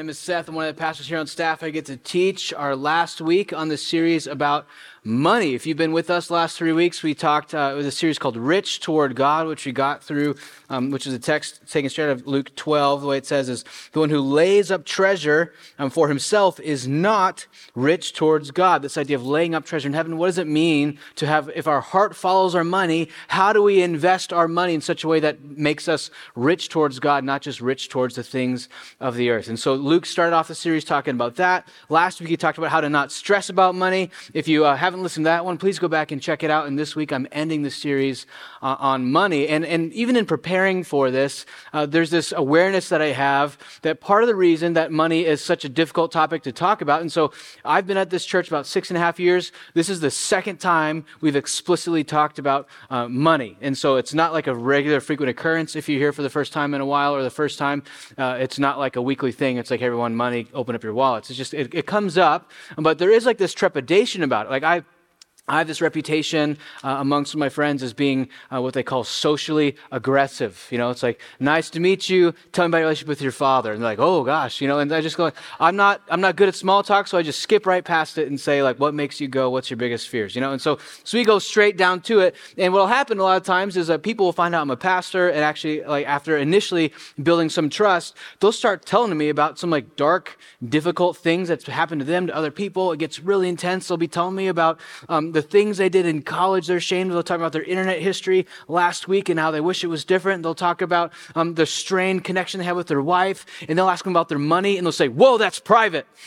My name is Seth. I'm one of the pastors here on staff. I get to teach our last week on the series about money. If you've been with us last three weeks, we talked, uh, it was a series called Rich Toward God, which we got through, um, which is a text taken straight out of Luke 12. The way it says is, the one who lays up treasure um, for himself is not rich towards God. This idea of laying up treasure in heaven. What does it mean to have, if our heart follows our money, how do we invest our money in such a way that makes us rich towards God, not just rich towards the things of the earth? And so Luke started off the series talking about that. Last week he talked about how to not stress about money. If you uh, have haven't listened to that one, please go back and check it out. And this week I'm ending the series uh, on money. And, and even in preparing for this, uh, there's this awareness that I have that part of the reason that money is such a difficult topic to talk about. And so I've been at this church about six and a half years. This is the second time we've explicitly talked about uh, money. And so it's not like a regular, frequent occurrence if you're here for the first time in a while or the first time. Uh, it's not like a weekly thing. It's like everyone, money, open up your wallets. It's just, it, it comes up, but there is like this trepidation about it. Like I, I have this reputation uh, amongst my friends as being uh, what they call socially aggressive. You know, it's like, nice to meet you. Tell me about your relationship with your father. And they're like, oh gosh, you know, and I just go, I'm not, I'm not good at small talk, so I just skip right past it and say like, what makes you go? What's your biggest fears? You know, and so, so we go straight down to it. And what'll happen a lot of times is that people will find out I'm a pastor and actually like after initially building some trust, they'll start telling me about some like dark, difficult things that's happened to them, to other people. It gets really intense. They'll be telling me about um, the the things they did in college they're ashamed of. They'll talk about their internet history last week and how they wish it was different. They'll talk about um, the strained connection they have with their wife, and they'll ask them about their money, and they'll say, Whoa, that's private.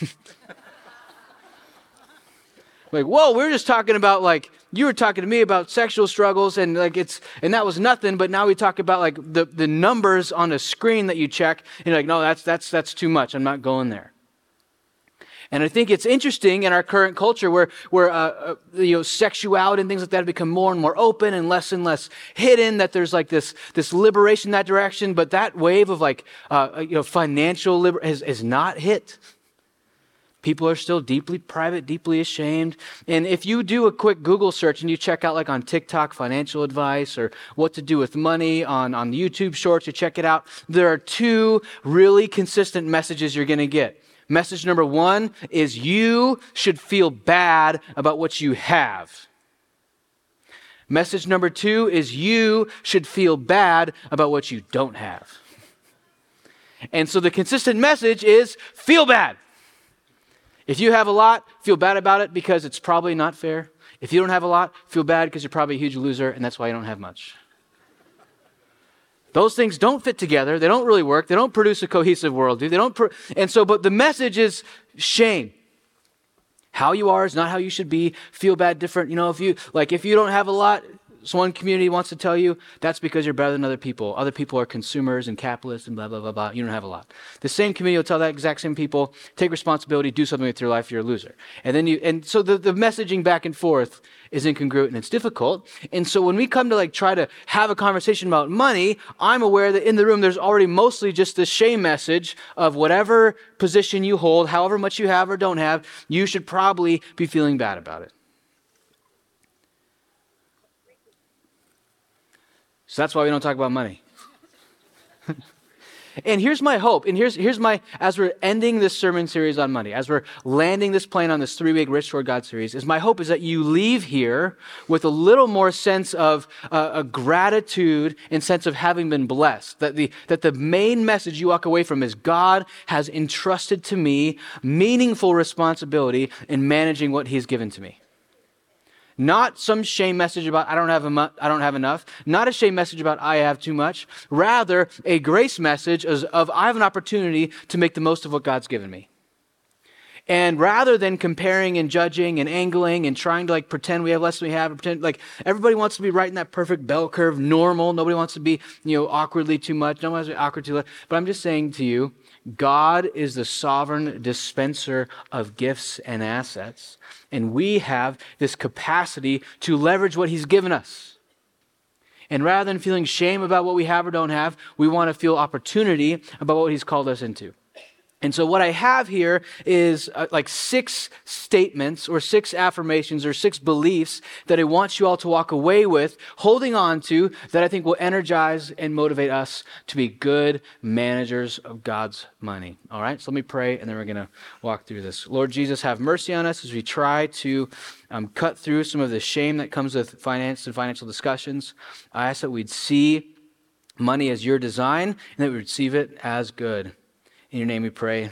like, whoa, we are just talking about like you were talking to me about sexual struggles and like it's and that was nothing but now we talk about like the, the numbers on a screen that you check and you're like no that's that's that's too much i'm not going there and I think it's interesting in our current culture where, where uh, uh, you know, sexuality and things like that have become more and more open and less and less hidden, that there's like this, this liberation in that direction. But that wave of like, uh, uh you know, financial liberation has, has not hit. People are still deeply private, deeply ashamed. And if you do a quick Google search and you check out, like on TikTok, financial advice or what to do with money on, on YouTube shorts, you check it out, there are two really consistent messages you're going to get. Message number one is you should feel bad about what you have. Message number two is you should feel bad about what you don't have. And so the consistent message is feel bad. If you have a lot, feel bad about it because it's probably not fair. If you don't have a lot, feel bad because you're probably a huge loser and that's why you don't have much. Those things don't fit together. They don't really work. They don't produce a cohesive worldview. They don't, pro- and so, but the message is shame. How you are is not how you should be. Feel bad, different. You know, if you like, if you don't have a lot, so one community wants to tell you that's because you're better than other people. Other people are consumers and capitalists and blah, blah, blah, blah. You don't have a lot. The same community will tell that exact same people, take responsibility, do something with your life, you're a loser. And then you, and so the, the messaging back and forth is incongruent and it's difficult. And so when we come to like try to have a conversation about money, I'm aware that in the room there's already mostly just this shame message of whatever position you hold, however much you have or don't have, you should probably be feeling bad about it. So that's why we don't talk about money. and here's my hope. And here's, here's my, as we're ending this sermon series on money, as we're landing this plane on this three week Rich Toward God series, is my hope is that you leave here with a little more sense of uh, a gratitude and sense of having been blessed. That the, that the main message you walk away from is God has entrusted to me meaningful responsibility in managing what He's given to me. Not some shame message about I don't have emu- I don't have enough. Not a shame message about I have too much. Rather, a grace message of I have an opportunity to make the most of what God's given me. And rather than comparing and judging and angling and trying to like pretend we have less than we have, pretend like everybody wants to be right in that perfect bell curve, normal. Nobody wants to be, you know, awkwardly too much. Nobody wants to be awkward too much. But I'm just saying to you, God is the sovereign dispenser of gifts and assets. And we have this capacity to leverage what He's given us. And rather than feeling shame about what we have or don't have, we want to feel opportunity about what He's called us into. And so, what I have here is uh, like six statements or six affirmations or six beliefs that I want you all to walk away with, holding on to, that I think will energize and motivate us to be good managers of God's money. All right, so let me pray and then we're going to walk through this. Lord Jesus, have mercy on us as we try to um, cut through some of the shame that comes with finance and financial discussions. I ask that we'd see money as your design and that we receive it as good. In your name we pray.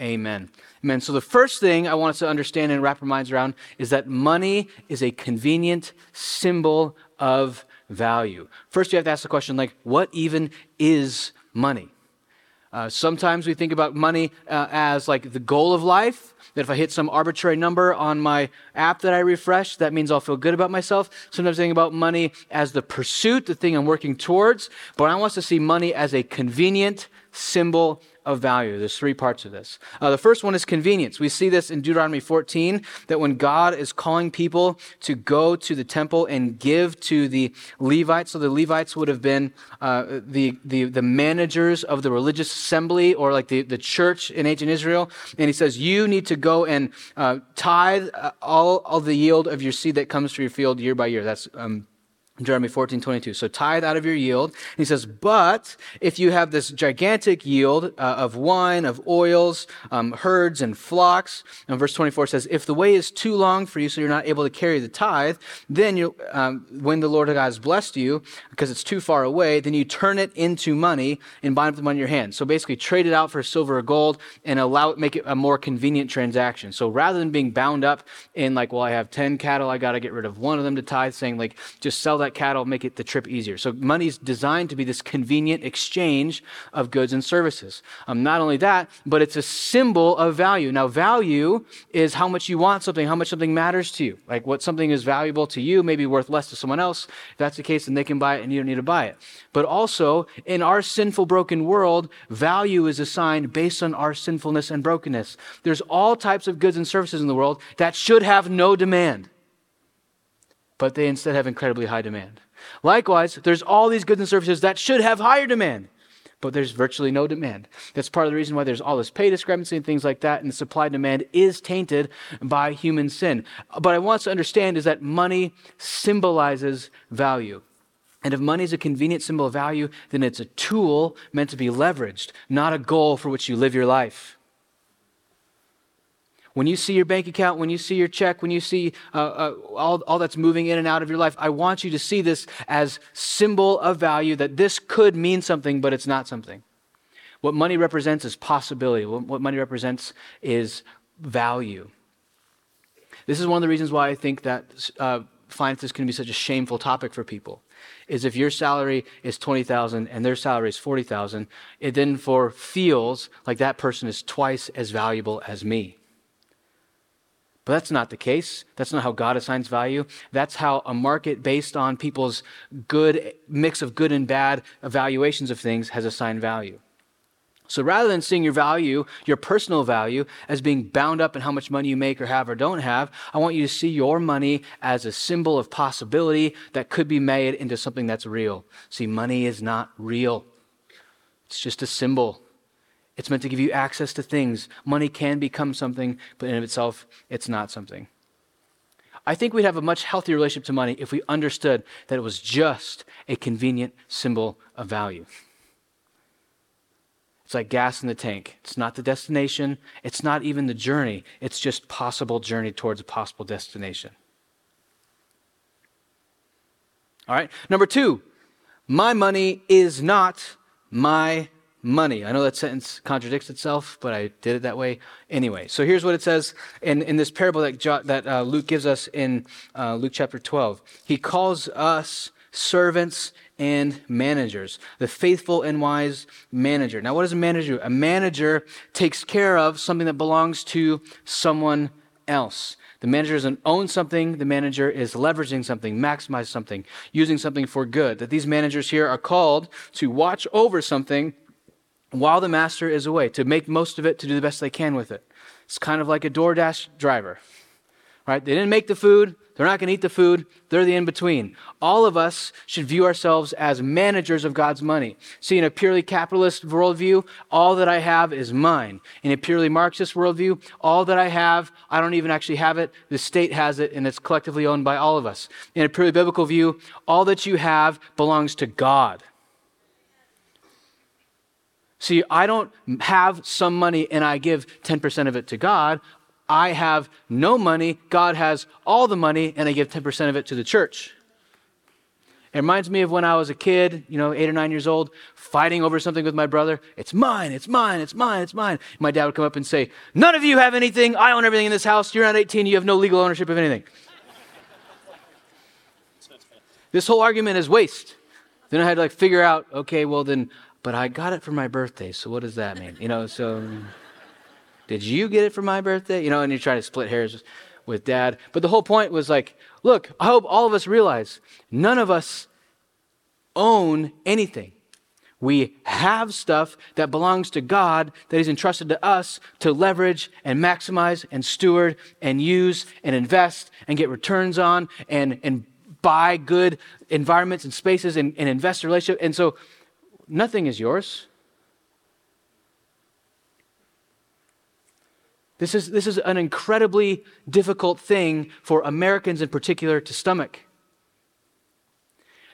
Amen. Amen. So, the first thing I want us to understand and wrap our minds around is that money is a convenient symbol of value. First, you have to ask the question, like, what even is money? Uh, sometimes we think about money uh, as like the goal of life. That if I hit some arbitrary number on my app that I refresh, that means I'll feel good about myself. Sometimes I think about money as the pursuit, the thing I'm working towards. But I want us to see money as a convenient symbol of value. There's three parts of this. Uh, the first one is convenience. We see this in Deuteronomy 14 that when God is calling people to go to the temple and give to the Levites, so the Levites would have been uh, the, the, the managers of the religious assembly or like the, the church in ancient Israel. And he says, You need to go and uh, tithe uh, all of the yield of your seed that comes to your field year by year. That's um, Jeremy 14, 22. So tithe out of your yield. And he says, but if you have this gigantic yield uh, of wine, of oils, um, herds, and flocks, and verse 24 says, if the way is too long for you, so you're not able to carry the tithe, then you, um, when the Lord God has blessed you, because it's too far away, then you turn it into money and bind up the money in your hand. So basically trade it out for silver or gold and allow it, make it a more convenient transaction. So rather than being bound up in like, well, I have 10 cattle, I got to get rid of one of them to tithe, saying like, just sell that cattle, make it the trip easier. So money is designed to be this convenient exchange of goods and services. Um, not only that, but it's a symbol of value. Now, value is how much you want something, how much something matters to you. Like what something is valuable to you may be worth less to someone else. If that's the case, then they can buy it and you don't need to buy it. But also, in our sinful, broken world, value is assigned based on our sinfulness and brokenness. There's all types of goods and services in the world that should have no demand but they instead have incredibly high demand. Likewise, there's all these goods and services that should have higher demand, but there's virtually no demand. That's part of the reason why there's all this pay discrepancy and things like that, and the supply demand is tainted by human sin. But I want us to understand is that money symbolizes value. And if money is a convenient symbol of value, then it's a tool meant to be leveraged, not a goal for which you live your life. When you see your bank account, when you see your check, when you see uh, uh, all, all that's moving in and out of your life, I want you to see this as symbol of value that this could mean something, but it's not something. What money represents is possibility. What, money represents is value. This is one of the reasons why I think that uh, finances can be such a shameful topic for people. Is if your salary is twenty thousand and their salary is forty thousand, it then for feels like that person is twice as valuable as me. But that's not the case. That's not how God assigns value. That's how a market based on people's good mix of good and bad evaluations of things has assigned value. So rather than seeing your value, your personal value, as being bound up in how much money you make or have or don't have, I want you to see your money as a symbol of possibility that could be made into something that's real. See, money is not real, it's just a symbol. It's meant to give you access to things. Money can become something, but in itself, it's not something. I think we'd have a much healthier relationship to money if we understood that it was just a convenient symbol of value. It's like gas in the tank. It's not the destination, it's not even the journey. It's just possible journey towards a possible destination. All right. Number 2, my money is not my money. I know that sentence contradicts itself, but I did it that way anyway. So here's what it says in, in this parable that, jo- that uh, Luke gives us in uh, Luke chapter 12. He calls us servants and managers, the faithful and wise manager. Now, what does a manager? A manager takes care of something that belongs to someone else. The manager doesn't own something, the manager is leveraging something, maximize something, using something for good. That these managers here are called to watch over something while the master is away, to make most of it, to do the best they can with it. It's kind of like a DoorDash driver, right? They didn't make the food, they're not going to eat the food, they're the in between. All of us should view ourselves as managers of God's money. See, in a purely capitalist worldview, all that I have is mine. In a purely Marxist worldview, all that I have, I don't even actually have it. The state has it, and it's collectively owned by all of us. In a purely biblical view, all that you have belongs to God. See, I don't have some money and I give 10% of it to God. I have no money, God has all the money, and I give 10% of it to the church. It reminds me of when I was a kid, you know, eight or nine years old, fighting over something with my brother. It's mine, it's mine, it's mine, it's mine. My dad would come up and say, None of you have anything. I own everything in this house. You're not 18. You have no legal ownership of anything. this whole argument is waste. Then I had to like figure out, okay, well then, but I got it for my birthday. So what does that mean? You know, so. Did you get it for my birthday? You know, and you're trying to split hairs with dad. But the whole point was like, look, I hope all of us realize none of us own anything. We have stuff that belongs to God that He's entrusted to us to leverage and maximize and steward and use and invest and get returns on and, and buy good environments and spaces and, and invest in relationship. And so nothing is yours. This is, this is an incredibly difficult thing for Americans in particular to stomach.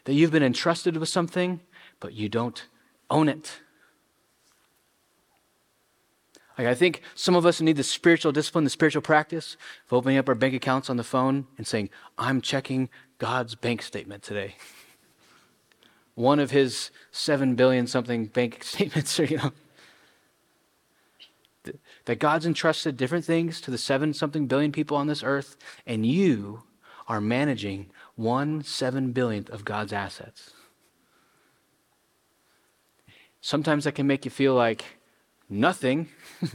That you've been entrusted with something, but you don't own it. Like I think some of us need the spiritual discipline, the spiritual practice of opening up our bank accounts on the phone and saying, I'm checking God's bank statement today. One of his seven billion something bank statements, or, you know that God's entrusted different things to the seven something billion people on this earth, and you are managing one seven billionth of God's assets. Sometimes that can make you feel like nothing.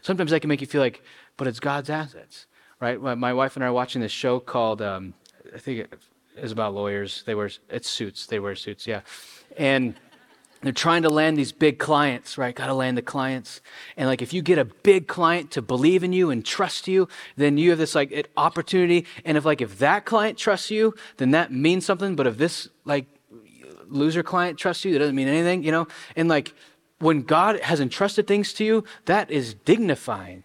Sometimes that can make you feel like, but it's God's assets, right? My wife and I are watching this show called, um, I think is about lawyers. They wear, it's suits. They wear suits, yeah. And they're trying to land these big clients, right? Got to land the clients. And like if you get a big client to believe in you and trust you, then you have this like opportunity. And if like if that client trusts you, then that means something. But if this like loser client trusts you, that doesn't mean anything, you know? And like when God has entrusted things to you, that is dignifying.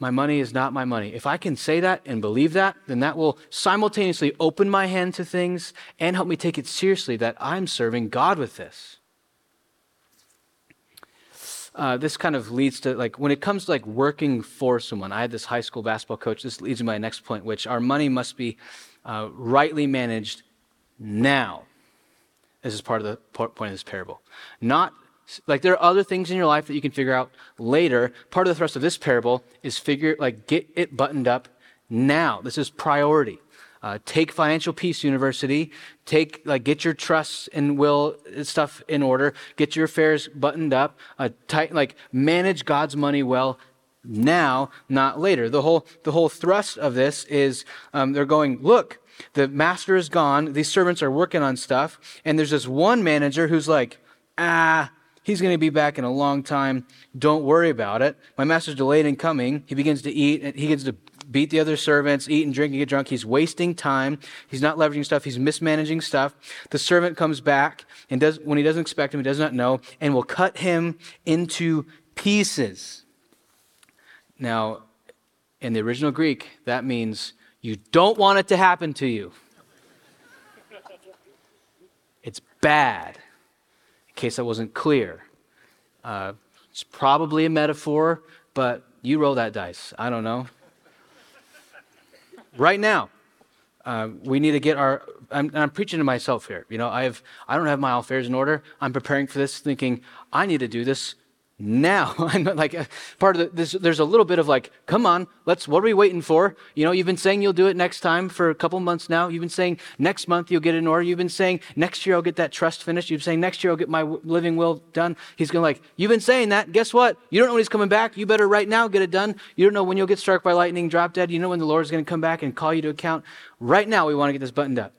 My money is not my money. If I can say that and believe that, then that will simultaneously open my hand to things and help me take it seriously that I'm serving God with this. Uh, this kind of leads to like when it comes to like working for someone. I had this high school basketball coach. This leads to my next point, which our money must be uh, rightly managed now. This is part of the point of this parable, not like there are other things in your life that you can figure out later. Part of the thrust of this parable is figure like get it buttoned up now. This is priority. Uh, take financial peace university. Take like get your trusts and will stuff in order. Get your affairs buttoned up. Uh, tight, like manage God's money well now, not later. The whole the whole thrust of this is um, they're going look. The master is gone. These servants are working on stuff, and there's this one manager who's like, ah, He's going to be back in a long time. Don't worry about it. My master's delayed in coming. He begins to eat, and he gets to beat the other servants, eat and drink and get drunk. He's wasting time. He's not leveraging stuff. He's mismanaging stuff. The servant comes back and does when he doesn't expect him, he does not know, and will cut him into pieces. Now, in the original Greek, that means you don't want it to happen to you. It's bad case that wasn't clear. Uh, it's probably a metaphor, but you roll that dice. I don't know. right now, uh, we need to get our. I'm, I'm, preaching to myself here. You know, I have. I don't have my affairs in order. I'm preparing for this, thinking I need to do this now. I'm like uh, part of the, this, there's a little bit of like, come on, let's, what are we waiting for? You know, you've been saying you'll do it next time for a couple months now. You've been saying next month you'll get in order. You've been saying next year I'll get that trust finished. You've been saying next year I'll get my living will done. He's going like, you've been saying that. Guess what? You don't know when he's coming back. You better right now get it done. You don't know when you'll get struck by lightning, drop dead. You know when the Lord is going to come back and call you to account. Right now we want to get this buttoned up.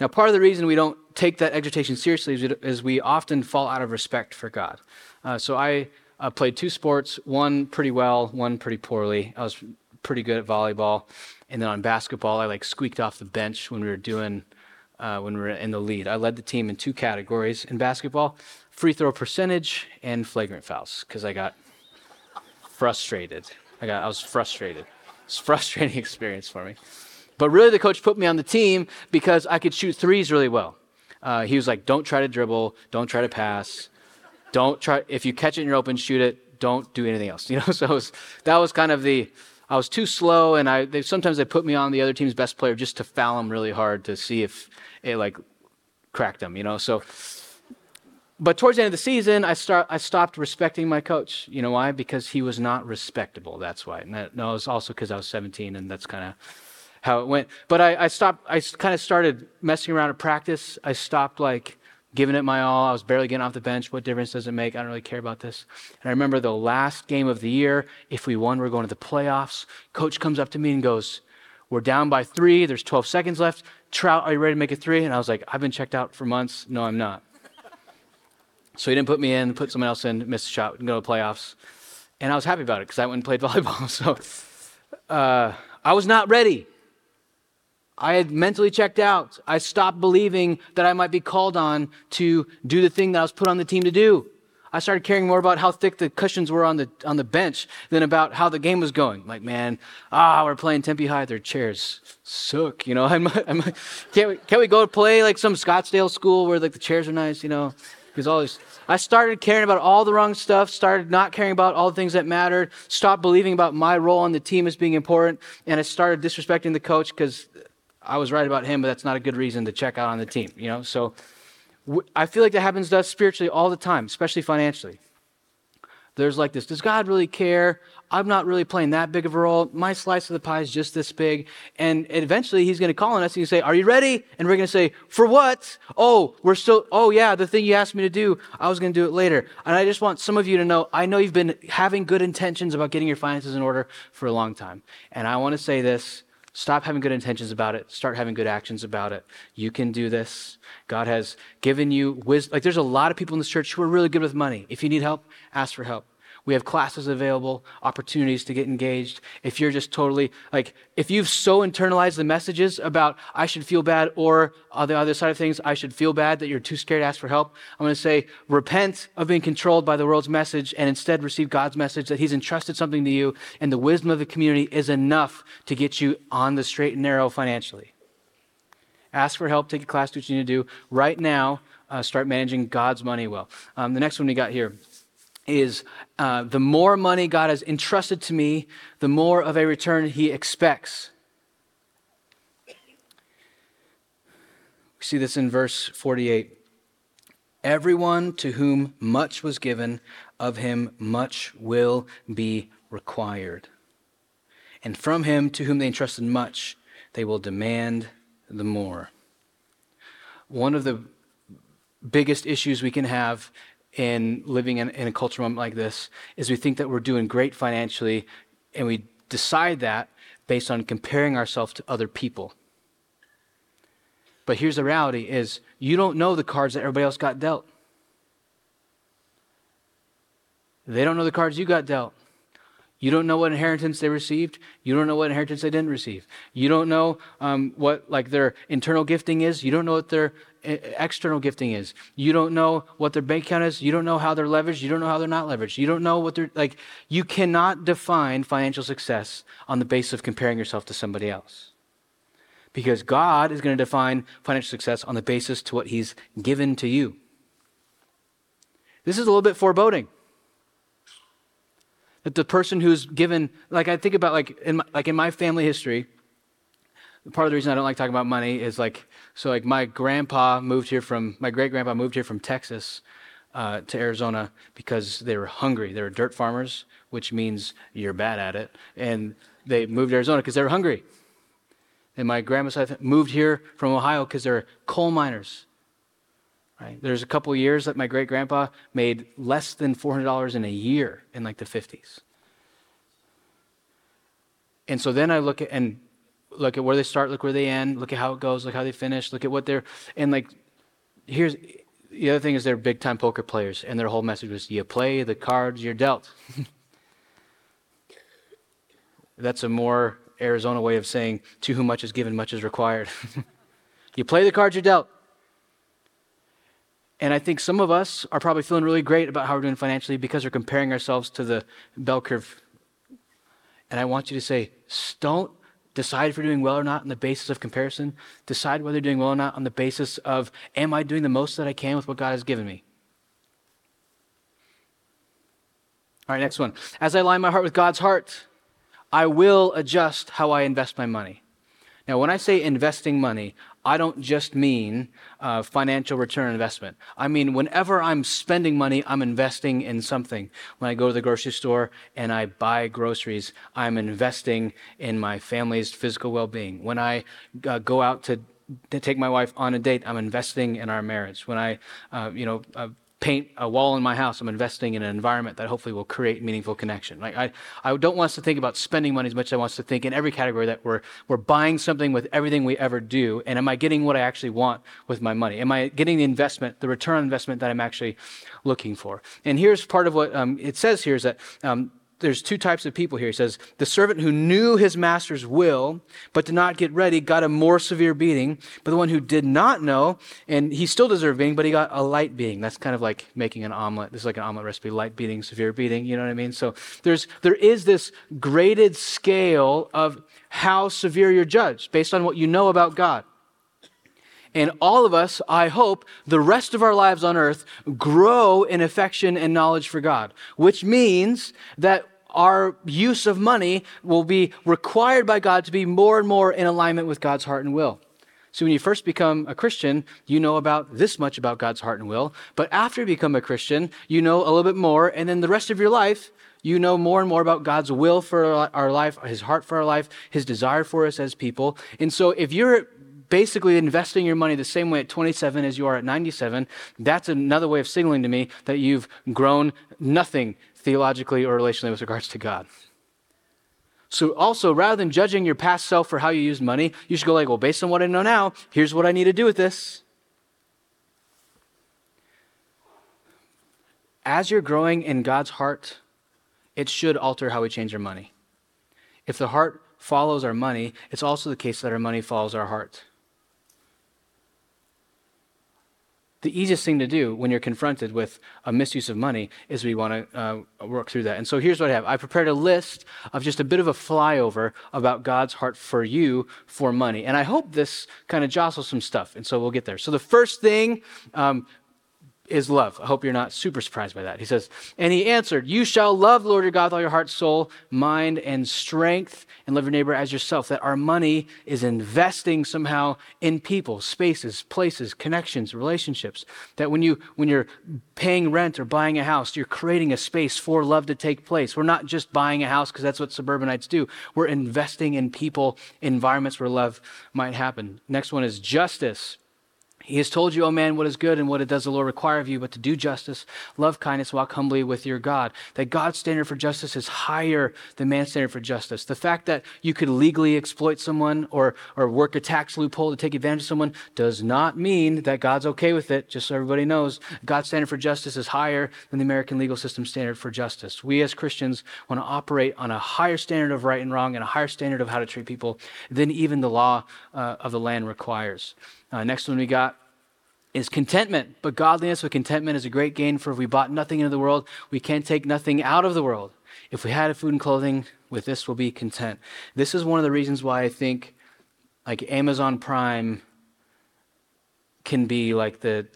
Now, part of the reason we don't take that exhortation seriously is we often fall out of respect for God. Uh, so I uh, played two sports, one pretty well, one pretty poorly. I was pretty good at volleyball. And then on basketball, I like squeaked off the bench when we were doing, uh, when we were in the lead. I led the team in two categories in basketball free throw percentage and flagrant fouls because I got frustrated. I got, I was frustrated. It's a frustrating experience for me. But really, the coach put me on the team because I could shoot threes really well. Uh, he was like, don't try to dribble, don't try to pass, don't try, if you catch it and you're open, shoot it, don't do anything else. You know, so was, that was kind of the, I was too slow, and I they, sometimes they put me on the other team's best player just to foul him really hard to see if it like cracked him, you know. So, but towards the end of the season, I start I stopped respecting my coach. You know why? Because he was not respectable. That's why. And that, no, it was also because I was 17, and that's kind of how it went. But I, I stopped. I kind of started messing around at practice. I stopped like giving it my all. I was barely getting off the bench. What difference does it make? I don't really care about this. And I remember the last game of the year. If we won, we're going to the playoffs. Coach comes up to me and goes, "We're down by three. There's 12 seconds left. Trout, are you ready to make it three? And I was like, "I've been checked out for months. No, I'm not." so he didn't put me in. Put someone else in. Missed a shot. and go to the playoffs. And I was happy about it because I went and played volleyball. So uh, I was not ready. I had mentally checked out. I stopped believing that I might be called on to do the thing that I was put on the team to do. I started caring more about how thick the cushions were on the on the bench than about how the game was going. Like, man, ah, we're playing Tempe High. Their chairs suck. You know, I'm, I'm, can't we, can't we go play like some Scottsdale school where like the chairs are nice? You know, because all this. I started caring about all the wrong stuff. Started not caring about all the things that mattered. Stopped believing about my role on the team as being important, and I started disrespecting the coach because I was right about him, but that's not a good reason to check out on the team, you know? So I feel like that happens to us spiritually all the time, especially financially. There's like this Does God really care? I'm not really playing that big of a role. My slice of the pie is just this big. And eventually he's going to call on us and say, Are you ready? And we're going to say, For what? Oh, we're still, oh yeah, the thing you asked me to do, I was going to do it later. And I just want some of you to know, I know you've been having good intentions about getting your finances in order for a long time. And I want to say this Stop having good intentions about it. Start having good actions about it. You can do this. God has given you wisdom. Like, there's a lot of people in this church who are really good with money. If you need help, ask for help. We have classes available, opportunities to get engaged. If you're just totally like, if you've so internalized the messages about I should feel bad or on the other side of things, I should feel bad that you're too scared to ask for help, I'm going to say repent of being controlled by the world's message and instead receive God's message that He's entrusted something to you and the wisdom of the community is enough to get you on the straight and narrow financially. Ask for help, take a class, do what you need to do. Right now, uh, start managing God's money well. Um, the next one we got here is uh, the more money God has entrusted to me, the more of a return He expects. We see this in verse 48. Everyone to whom much was given, of him much will be required. And from him to whom they entrusted much, they will demand the more. One of the biggest issues we can have in living in, in a culture moment like this is we think that we're doing great financially, and we decide that based on comparing ourselves to other people. But here's the reality is you don't know the cards that everybody else got dealt. They don't know the cards you got dealt. You don't know what inheritance they received. You don't know what inheritance they didn't receive. You don't know um, what like their internal gifting is. You don't know what their external gifting is. You don't know what their bank account is. You don't know how they're leveraged. You don't know how they're not leveraged. You don't know what they're like. You cannot define financial success on the basis of comparing yourself to somebody else. Because God is going to define financial success on the basis to what He's given to you. This is a little bit foreboding. That the person who's given, like I think about like in my, like in my family history, part of the reason I don't like talking about money is like, so like my grandpa moved here from, my great grandpa moved here from Texas uh, to Arizona because they were hungry. They were dirt farmers, which means you're bad at it. And they moved to Arizona because they were hungry. And my grandma moved here from Ohio because they're coal miners. Right? There's a couple years that my great grandpa made less than $400 in a year in like the 50s. And so then I look at, and look at where they start, look where they end, look at how it goes, look how they finish, look at what they're and like here's the other thing is they're big time poker players and their whole message was you play the cards you're dealt. That's a more Arizona way of saying, to whom much is given, much is required. you play the cards you're dealt. And I think some of us are probably feeling really great about how we're doing financially because we're comparing ourselves to the bell curve. And I want you to say, don't decide if you're doing well or not on the basis of comparison. Decide whether you're doing well or not on the basis of, am I doing the most that I can with what God has given me? All right, next one. As I align my heart with God's heart, I will adjust how I invest my money. Now, when I say investing money, I don't just mean uh, financial return investment. I mean, whenever I'm spending money, I'm investing in something. When I go to the grocery store and I buy groceries, I'm investing in my family's physical well being. When I uh, go out to, to, take my wife on a date, I'm investing in our marriage. When I, uh, you know, uh, paint a wall in my house, I'm investing in an environment that hopefully will create meaningful connection. Like I, I don't want us to think about spending money as much as I want us to think in every category that we're, we're buying something with everything we ever do. And am I getting what I actually want with my money? Am I getting the investment, the return on investment that I'm actually looking for? And here's part of what um, it says here is that um, there's two types of people here. He says, the servant who knew his master's will, but did not get ready, got a more severe beating. But the one who did not know, and he still deserved beating, but he got a light beating. That's kind of like making an omelet. This is like an omelet recipe, light beating, severe beating. You know what I mean? So there's, there is this graded scale of how severe you're judged based on what you know about God. And all of us, I hope, the rest of our lives on earth grow in affection and knowledge for God, which means that our use of money will be required by God to be more and more in alignment with God's heart and will. So when you first become a Christian, you know about this much about God's heart and will. But after you become a Christian, you know a little bit more. And then the rest of your life, you know more and more about God's will for our life, his heart for our life, his desire for us as people. And so if you're basically investing your money the same way at 27 as you are at 97, that's another way of signaling to me that you've grown nothing theologically or relationally with regards to God. So also, rather than judging your past self for how you used money, you should go like, well, based on what I know now, here's what I need to do with this. As you're growing in God's heart, it should alter how we change our money. If the heart follows our money, it's also the case that our money follows our heart. The easiest thing to do when you're confronted with a misuse of money is we want to uh, work through that. And so here's what I have I prepared a list of just a bit of a flyover about God's heart for you for money. And I hope this kind of jostles some stuff. And so we'll get there. So the first thing, um, is love. I hope you're not super surprised by that. He says, And he answered, You shall love the Lord your God with all your heart, soul, mind, and strength, and love your neighbor as yourself. That our money is investing somehow in people, spaces, places, connections, relationships. That when you when you're paying rent or buying a house, you're creating a space for love to take place. We're not just buying a house because that's what suburbanites do. We're investing in people, environments where love might happen. Next one is justice. He has told you, O oh man, what is good and what it does the Lord require of you, but to do justice, love kindness, walk humbly with your God. That God's standard for justice is higher than man's standard for justice. The fact that you could legally exploit someone or, or work a tax loophole to take advantage of someone does not mean that God's okay with it, just so everybody knows. God's standard for justice is higher than the American legal system standard for justice. We as Christians want to operate on a higher standard of right and wrong and a higher standard of how to treat people than even the law uh, of the land requires. Uh, next one we got is contentment. But godliness with contentment is a great gain, for if we bought nothing into the world, we can't take nothing out of the world. If we had food and clothing, with this we'll be content. This is one of the reasons why I think like Amazon Prime can be like the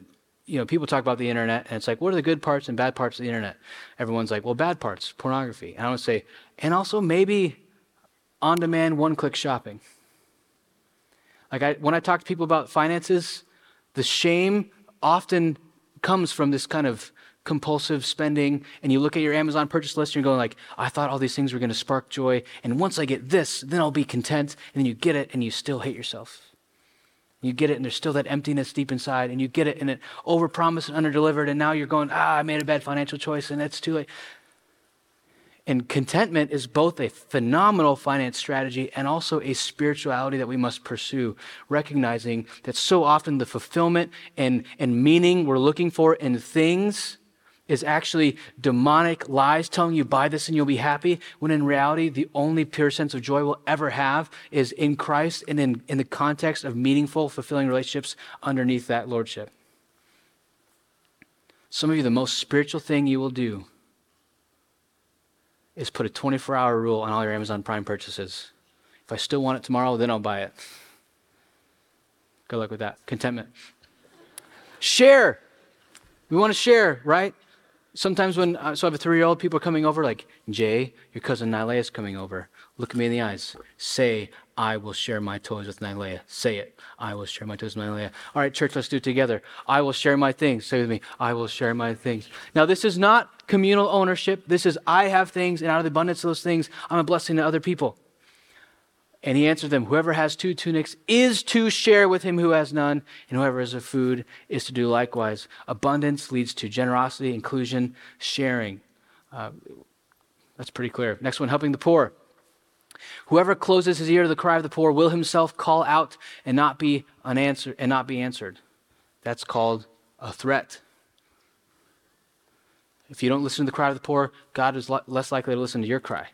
you know, people talk about the internet and it's like, what are the good parts and bad parts of the internet? Everyone's like, well, bad parts, pornography. And I would say, and also maybe on demand one click shopping. Like I, when I talk to people about finances, the shame often comes from this kind of compulsive spending and you look at your Amazon purchase list and you're going like, I thought all these things were going to spark joy and once I get this, then I'll be content. And then you get it and you still hate yourself. You get it and there's still that emptiness deep inside and you get it and it overpromised and underdelivered and now you're going, ah, I made a bad financial choice and it's too late. And contentment is both a phenomenal finance strategy and also a spirituality that we must pursue, recognizing that so often the fulfillment and, and meaning we're looking for in things is actually demonic lies telling you buy this and you'll be happy, when in reality, the only pure sense of joy we'll ever have is in Christ and in, in the context of meaningful, fulfilling relationships underneath that lordship. Some of you, the most spiritual thing you will do is put a 24 hour rule on all your Amazon Prime purchases. If I still want it tomorrow, then I'll buy it. Good luck with that. Contentment. Share. We want to share, right? Sometimes when, uh, so I have a three year old, people are coming over like, Jay, your cousin Nylea is coming over. Look at me in the eyes. Say, I will share my toys with Nylea. Say it. I will share my toys with Nylea. All right, church, let's do it together. I will share my things. Say with me, I will share my things. Now, this is not communal ownership. This is I have things, and out of the abundance of those things, I'm a blessing to other people. And he answered them, Whoever has two tunics is to share with him who has none, and whoever has food is to do likewise. Abundance leads to generosity, inclusion, sharing. Uh, that's pretty clear. Next one, helping the poor. Whoever closes his ear to the cry of the poor will himself call out and not be unanswered and not be answered. That's called a threat. If you don't listen to the cry of the poor, God is less likely to listen to your cry.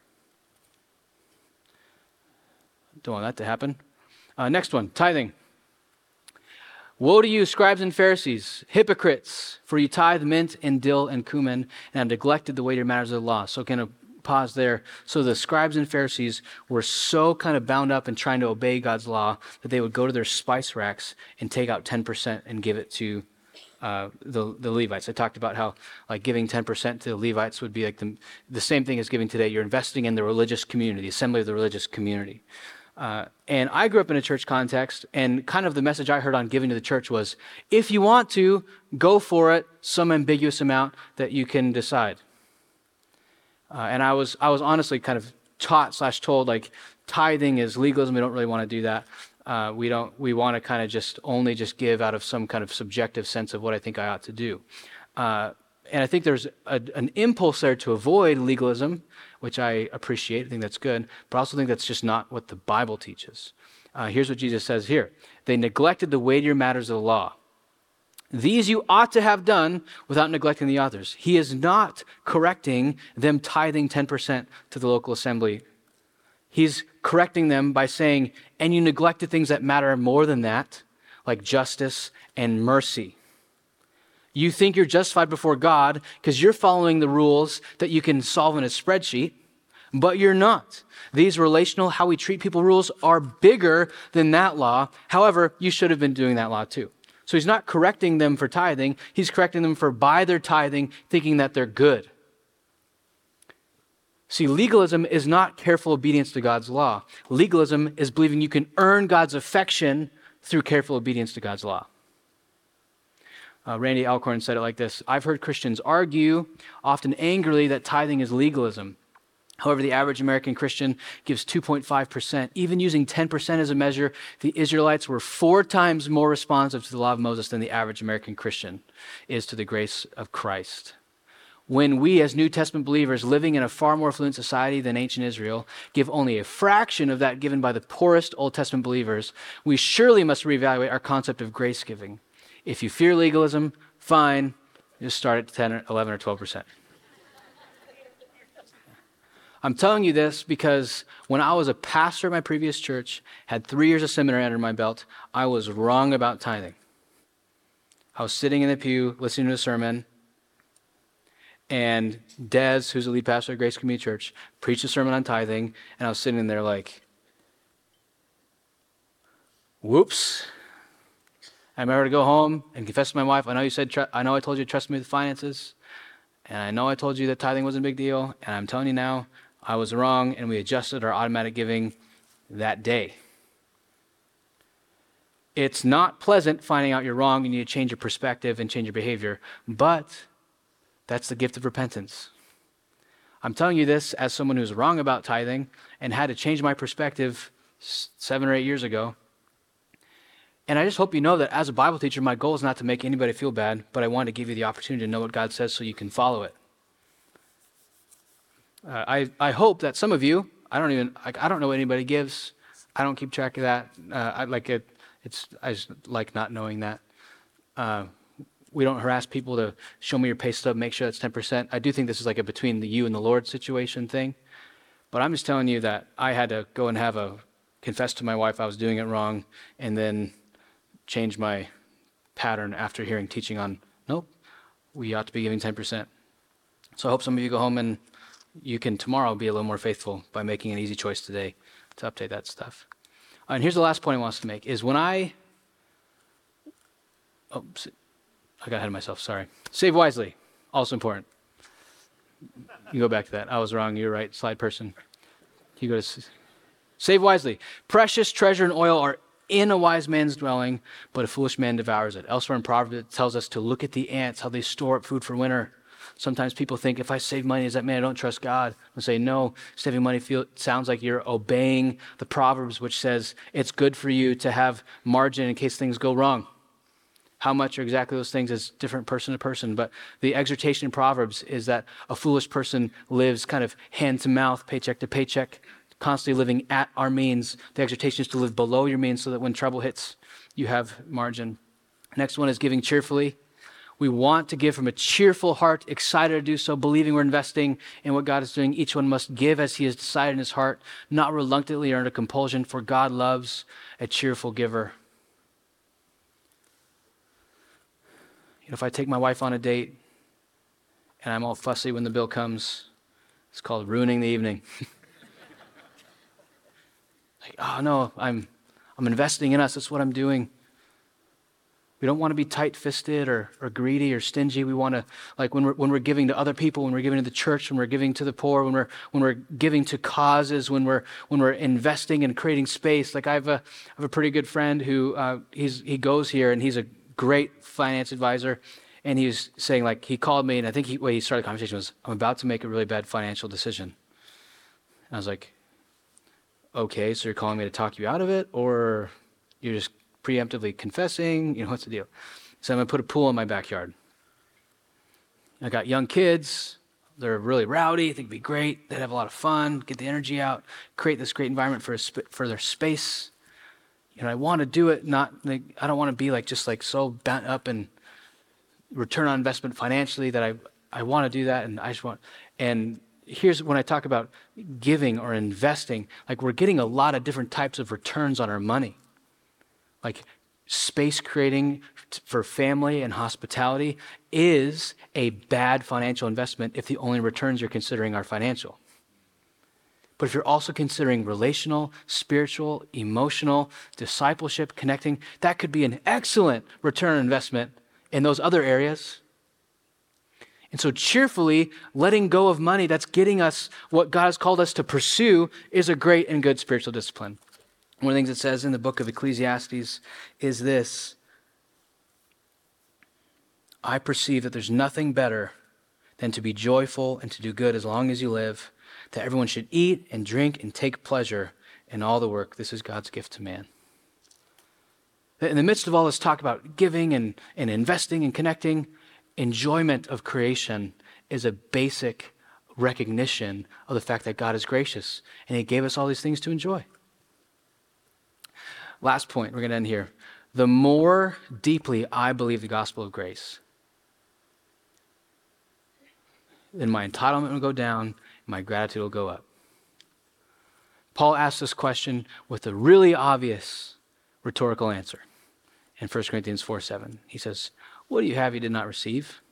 Don't want that to happen. Uh, next one tithing. Woe to you, scribes and Pharisees, hypocrites, for you tithe mint and dill and cumin, and have neglected the weightier matters of the law. So, kind of pause there. So, the scribes and Pharisees were so kind of bound up in trying to obey God's law that they would go to their spice racks and take out 10% and give it to uh, the, the Levites. I talked about how like giving 10% to the Levites would be like the, the same thing as giving today. You're investing in the religious community, the assembly of the religious community. Uh, and I grew up in a church context, and kind of the message I heard on giving to the church was if you want to, go for it, some ambiguous amount that you can decide. Uh, and I was, I was honestly kind of taught slash told like tithing is legalism. We don't really want to do that. Uh, we don't. We want to kind of just only just give out of some kind of subjective sense of what I think I ought to do. Uh, and I think there's a, an impulse there to avoid legalism which I appreciate. I think that's good. But I also think that's just not what the Bible teaches. Uh, here's what Jesus says here They neglected the weightier matters of the law. These you ought to have done without neglecting the others. He is not correcting them tithing 10% to the local assembly. He's correcting them by saying, and you neglected things that matter more than that, like justice and mercy. You think you're justified before God because you're following the rules that you can solve in a spreadsheet, but you're not. These relational, how we treat people rules are bigger than that law. However, you should have been doing that law too. So he's not correcting them for tithing, he's correcting them for by their tithing, thinking that they're good. See, legalism is not careful obedience to God's law. Legalism is believing you can earn God's affection through careful obedience to God's law. Uh, Randy Alcorn said it like this I've heard Christians argue, often angrily, that tithing is legalism. However, the average American Christian gives 2.5%. Even using 10% as a measure, the Israelites were four times more responsive to the law of Moses than the average American Christian is to the grace of Christ. When we, as New Testament believers living in a far more affluent society than ancient Israel, give only a fraction of that given by the poorest Old Testament believers, we surely must reevaluate our concept of grace giving. If you fear legalism, fine, just start at 10 or 11 or 12%. I'm telling you this because when I was a pastor at my previous church, had three years of seminary under my belt, I was wrong about tithing. I was sitting in the pew listening to a sermon, and Dez, who's the lead pastor at Grace Community Church, preached a sermon on tithing, and I was sitting in there like, whoops, I remember to go home and confess to my wife, I know you said, I know I told you to trust me with finances. And I know I told you that tithing wasn't a big deal. And I'm telling you now, I was wrong. And we adjusted our automatic giving that day. It's not pleasant finding out you're wrong. And you need to change your perspective and change your behavior. But that's the gift of repentance. I'm telling you this as someone who's wrong about tithing and had to change my perspective seven or eight years ago. And I just hope you know that as a Bible teacher, my goal is not to make anybody feel bad, but I want to give you the opportunity to know what God says so you can follow it. Uh, I, I hope that some of you, I don't even, I, I don't know what anybody gives. I don't keep track of that. Uh, I like it. It's, I just like not knowing that. Uh, we don't harass people to show me your pay stub, make sure that's 10%. I do think this is like a between the you and the Lord situation thing. But I'm just telling you that I had to go and have a confess to my wife I was doing it wrong and then change my pattern after hearing teaching on nope, we ought to be giving 10%. So I hope some of you go home and you can tomorrow be a little more faithful by making an easy choice today to update that stuff. and here's the last point I want to make is when I oh, I got ahead of myself, sorry. Save wisely, also important. You go back to that. I was wrong. You're right. Slide person. You go to save wisely. Precious treasure and oil are in a wise man's dwelling, but a foolish man devours it. Elsewhere in Proverbs, it tells us to look at the ants, how they store up food for winter. Sometimes people think if I save money, does that mean I don't trust God? I say, no, saving money feel, sounds like you're obeying the Proverbs, which says it's good for you to have margin in case things go wrong. How much are exactly those things is different person to person. But the exhortation in Proverbs is that a foolish person lives kind of hand to mouth, paycheck to paycheck, constantly living at our means. The exhortation is to live below your means so that when trouble hits, you have margin. Next one is giving cheerfully. We want to give from a cheerful heart, excited to do so, believing we're investing in what God is doing. Each one must give as he has decided in his heart, not reluctantly or under compulsion, for God loves a cheerful giver. You know, if I take my wife on a date and I'm all fussy when the bill comes, it's called ruining the evening. like, oh no, I'm I'm investing in us. That's what I'm doing. We don't want to be tight fisted or, or greedy or stingy. We want to, like when we're, when we're giving to other people, when we're giving to the church, when we're giving to the poor, when we're, when we're giving to causes, when we're, when we're investing and creating space. Like I have a, I have a pretty good friend who uh, he's, he goes here and he's a great finance advisor. And he was saying, like, he called me and I think he, way he started the conversation was, I'm about to make a really bad financial decision. And I was like, okay, so you're calling me to talk you out of it or you're just preemptively confessing? You know, what's the deal? So I'm going to put a pool in my backyard. I got young kids. They're really rowdy. I think it'd be great. They'd have a lot of fun, get the energy out, create this great environment for, sp- for their space. You know, I want to do it not like, I don't want to be like just like so bent up and return on investment financially that I, I want to do that. And I just want, and here's when I talk about giving or investing, like we're getting a lot of different types of returns on our money like space creating for family and hospitality is a bad financial investment if the only returns you're considering are financial. But if you're also considering relational, spiritual, emotional, discipleship, connecting, that could be an excellent return investment in those other areas. And so, cheerfully letting go of money that's getting us what God has called us to pursue is a great and good spiritual discipline. One of the things it says in the book of Ecclesiastes is this I perceive that there's nothing better than to be joyful and to do good as long as you live, that everyone should eat and drink and take pleasure in all the work. This is God's gift to man. In the midst of all this talk about giving and, and investing and connecting, enjoyment of creation is a basic recognition of the fact that God is gracious and He gave us all these things to enjoy. Last point, we're going to end here. The more deeply I believe the gospel of grace, then my entitlement will go down, my gratitude will go up. Paul asks this question with a really obvious rhetorical answer in 1 Corinthians 4 7. He says, What do you have you did not receive?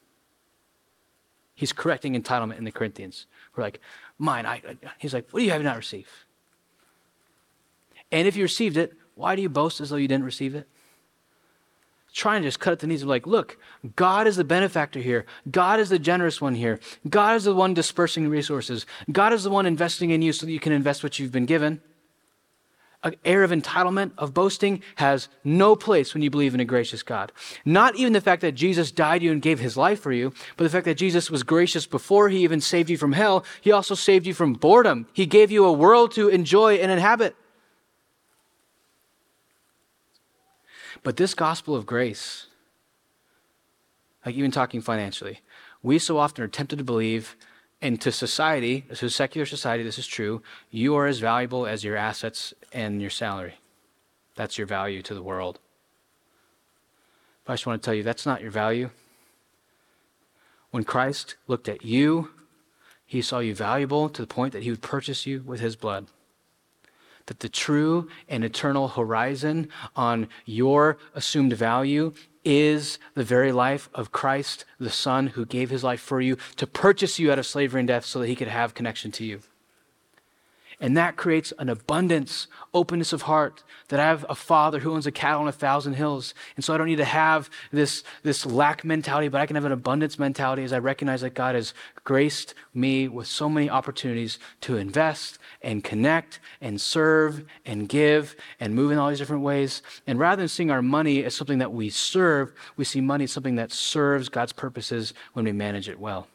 He's correcting entitlement in the Corinthians. We're like, Mine. I, he's like, What do you have you not receive? And if you received it, why do you boast as though you didn't receive it? Trying to just cut at the knees of like, look, God is the benefactor here. God is the generous one here. God is the one dispersing resources. God is the one investing in you so that you can invest what you've been given. An air of entitlement, of boasting, has no place when you believe in a gracious God. Not even the fact that Jesus died you and gave his life for you, but the fact that Jesus was gracious before he even saved you from hell. He also saved you from boredom. He gave you a world to enjoy and inhabit. But this gospel of grace, like even talking financially, we so often are tempted to believe, and to society, to secular society, this is true, you are as valuable as your assets and your salary. That's your value to the world. But I just want to tell you that's not your value. When Christ looked at you, he saw you valuable to the point that he would purchase you with his blood. That the true and eternal horizon on your assumed value is the very life of Christ, the Son, who gave his life for you to purchase you out of slavery and death so that he could have connection to you. And that creates an abundance, openness of heart that I have a father who owns a cattle on a thousand hills. And so I don't need to have this, this lack mentality, but I can have an abundance mentality as I recognize that God has graced me with so many opportunities to invest and connect and serve and give and move in all these different ways. And rather than seeing our money as something that we serve, we see money as something that serves God's purposes when we manage it well.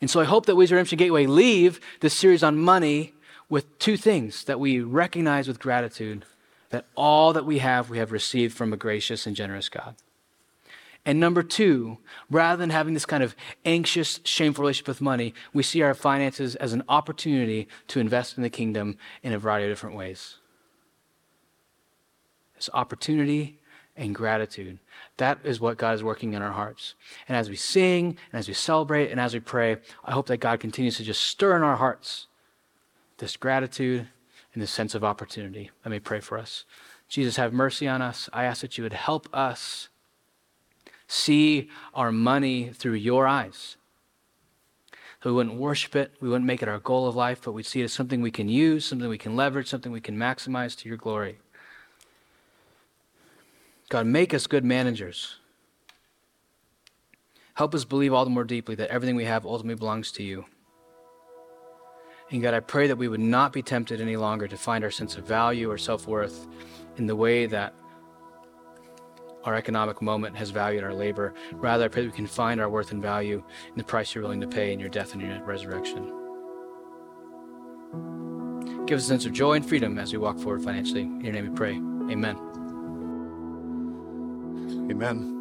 And so I hope that we as Redemption Gateway leave this series on money with two things that we recognize with gratitude that all that we have, we have received from a gracious and generous God. And number two, rather than having this kind of anxious, shameful relationship with money, we see our finances as an opportunity to invest in the kingdom in a variety of different ways. This opportunity and gratitude. That is what God is working in our hearts. And as we sing, and as we celebrate, and as we pray, I hope that God continues to just stir in our hearts this gratitude and this sense of opportunity. Let me pray for us. Jesus, have mercy on us. I ask that you would help us see our money through your eyes. We wouldn't worship it, we wouldn't make it our goal of life, but we'd see it as something we can use, something we can leverage, something we can maximize to your glory. God, make us good managers. Help us believe all the more deeply that everything we have ultimately belongs to you. And God, I pray that we would not be tempted any longer to find our sense of value or self worth in the way that our economic moment has valued our labor. Rather, I pray that we can find our worth and value in the price you're willing to pay in your death and your resurrection. Give us a sense of joy and freedom as we walk forward financially. In your name we pray. Amen. Amen.